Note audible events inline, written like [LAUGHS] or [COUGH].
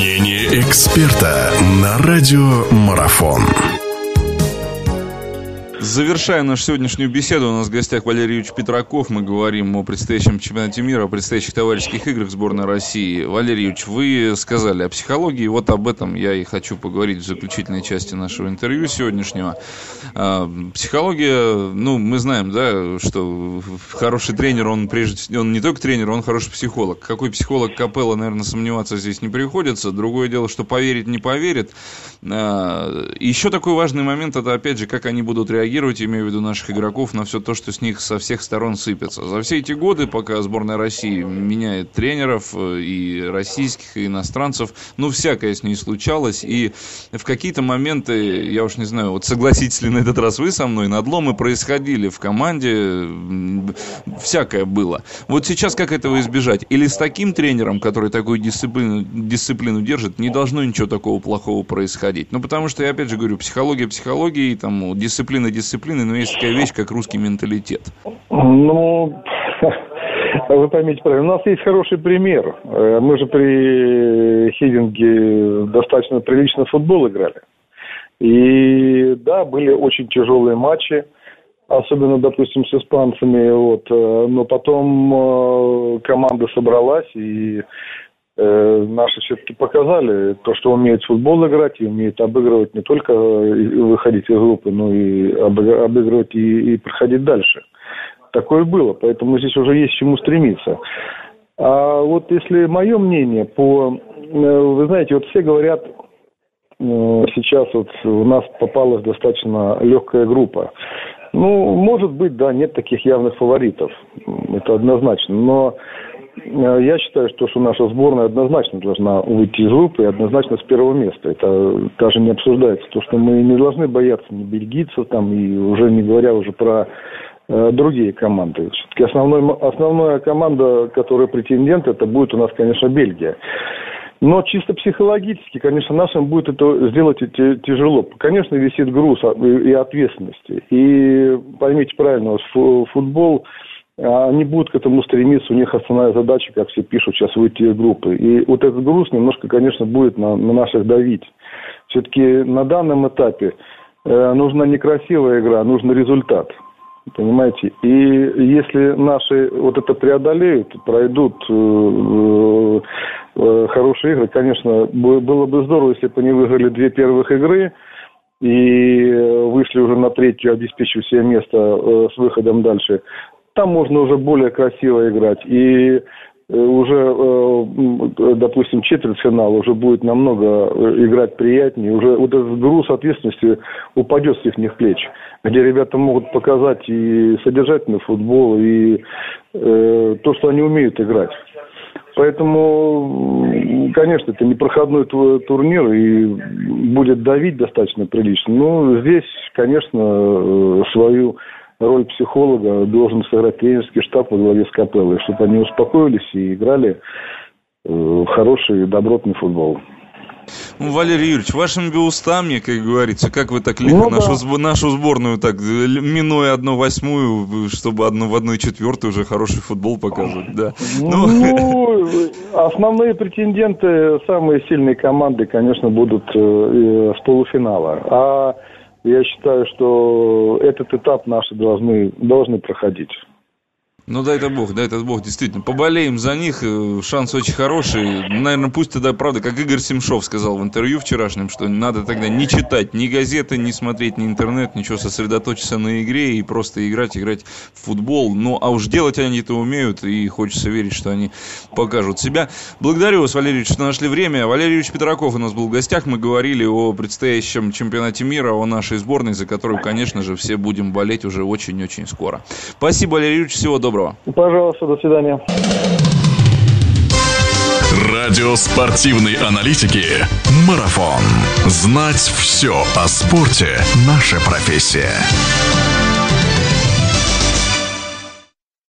Мнение эксперта на радио Завершаем нашу сегодняшнюю беседу. У нас в гостях Валерий Юрьевич Петраков. Мы говорим о предстоящем чемпионате мира, о предстоящих товарищеских играх сборной России. Валерий Юрьевич, вы сказали о психологии. Вот об этом я и хочу поговорить в заключительной части нашего интервью сегодняшнего. А, психология, ну, мы знаем, да, что хороший тренер, он прежде он не только тренер, он хороший психолог. Какой психолог Капелла, наверное, сомневаться здесь не приходится. Другое дело, что поверить не поверит. А, еще такой важный момент, это опять же, как они будут реагировать реагировать, имею в виду наших игроков, на все то, что с них со всех сторон сыпется. За все эти годы, пока сборная России меняет тренеров э, и российских, и иностранцев, ну, всякое с ней случалось, и в какие-то моменты, я уж не знаю, вот согласитесь ли на этот раз вы со мной, надломы происходили в команде, всякое было. Вот сейчас как этого избежать? Или с таким тренером, который такую дисциплину, дисциплину держит, не должно ничего такого плохого происходить? Ну, потому что, я опять же говорю, психология психологии, там, дисциплина дисциплины, но есть такая вещь, как русский менталитет. Ну, [LAUGHS] вы поймите правильно, у нас есть хороший пример. Э, мы же при Хидинге достаточно прилично футбол играли. И да, были очень тяжелые матчи, особенно, допустим, с испанцами. Вот, э, но потом э, команда собралась и наши все-таки показали то, что умеют в футбол играть и умеют обыгрывать не только выходить из группы, но и обыгрывать и, и проходить дальше. Такое было, поэтому здесь уже есть чему стремиться. А вот если мое мнение по... Э, вы знаете, вот все говорят, э, сейчас вот у нас попалась достаточно легкая группа. Ну, может быть, да, нет таких явных фаворитов. Это однозначно. Но Э, я считаю, что, что наша сборная однозначно должна выйти из группы и однозначно с первого места. Это даже не обсуждается. То, что мы не должны бояться ни бельгийцев, там, и уже не говоря уже про э, другие команды. Все-таки основной, основная команда, которая претендент, это будет у нас, конечно, Бельгия. Но чисто психологически, конечно, нашим будет это сделать тяжело. Конечно, висит груз и ответственности. И поймите правильно, футбол они будут к этому стремиться, у них основная задача, как все пишут, сейчас выйти из группы. И вот этот груз немножко, конечно, будет на, на наших давить. Все-таки на данном этапе э, нужна не красивая игра, нужен результат. Понимаете? И если наши вот это преодолеют, пройдут э, э, хорошие игры, конечно, было бы здорово, если бы они выиграли две первых игры и вышли уже на третью, обеспечив себе место э, с выходом дальше. Там можно уже более красиво играть. И э, уже, э, допустим, четвертьфинал уже будет намного э, играть приятнее. Уже вот этот груз ответственности упадет с их плеч, где ребята могут показать и содержательный футбол, и э, то, что они умеют играть. Поэтому, конечно, это непроходной турнир и будет давить достаточно прилично. Но здесь, конечно, свою роль психолога должен сыграть тренерский штаб во главе с Капеллой, чтобы они успокоились и играли э, хороший добротный футбол. Ну, Валерий Юрьевич, вашими устами, как говорится, как вы так лихо ну, нашу, да. нашу сборную так, минуя одну восьмую, чтобы одну в одну четвертую уже хороший футбол показывать, да. Ну, ну [LAUGHS] основные претенденты, самые сильные команды, конечно, будут э, с полуфинала. А я считаю, что этот этап наши должны, должны проходить. Ну, дай это бог, дай это бог, действительно. Поболеем за них, э, шанс очень хороший. Наверное, пусть тогда, правда, как Игорь Семшов сказал в интервью вчерашнем, что надо тогда не читать ни газеты, не смотреть ни интернет, ничего, сосредоточиться на игре и просто играть, играть в футбол. Ну, а уж делать они это умеют, и хочется верить, что они покажут себя. Благодарю вас, Валерий что нашли время. Валерий Ильич Петраков у нас был в гостях. Мы говорили о предстоящем чемпионате мира, о нашей сборной, за которую, конечно же, все будем болеть уже очень-очень скоро. Спасибо, Валерий Ильич, всего доброго доброго. Пожалуйста, до свидания. Радио спортивной аналитики «Марафон». Знать все о спорте – наша профессия.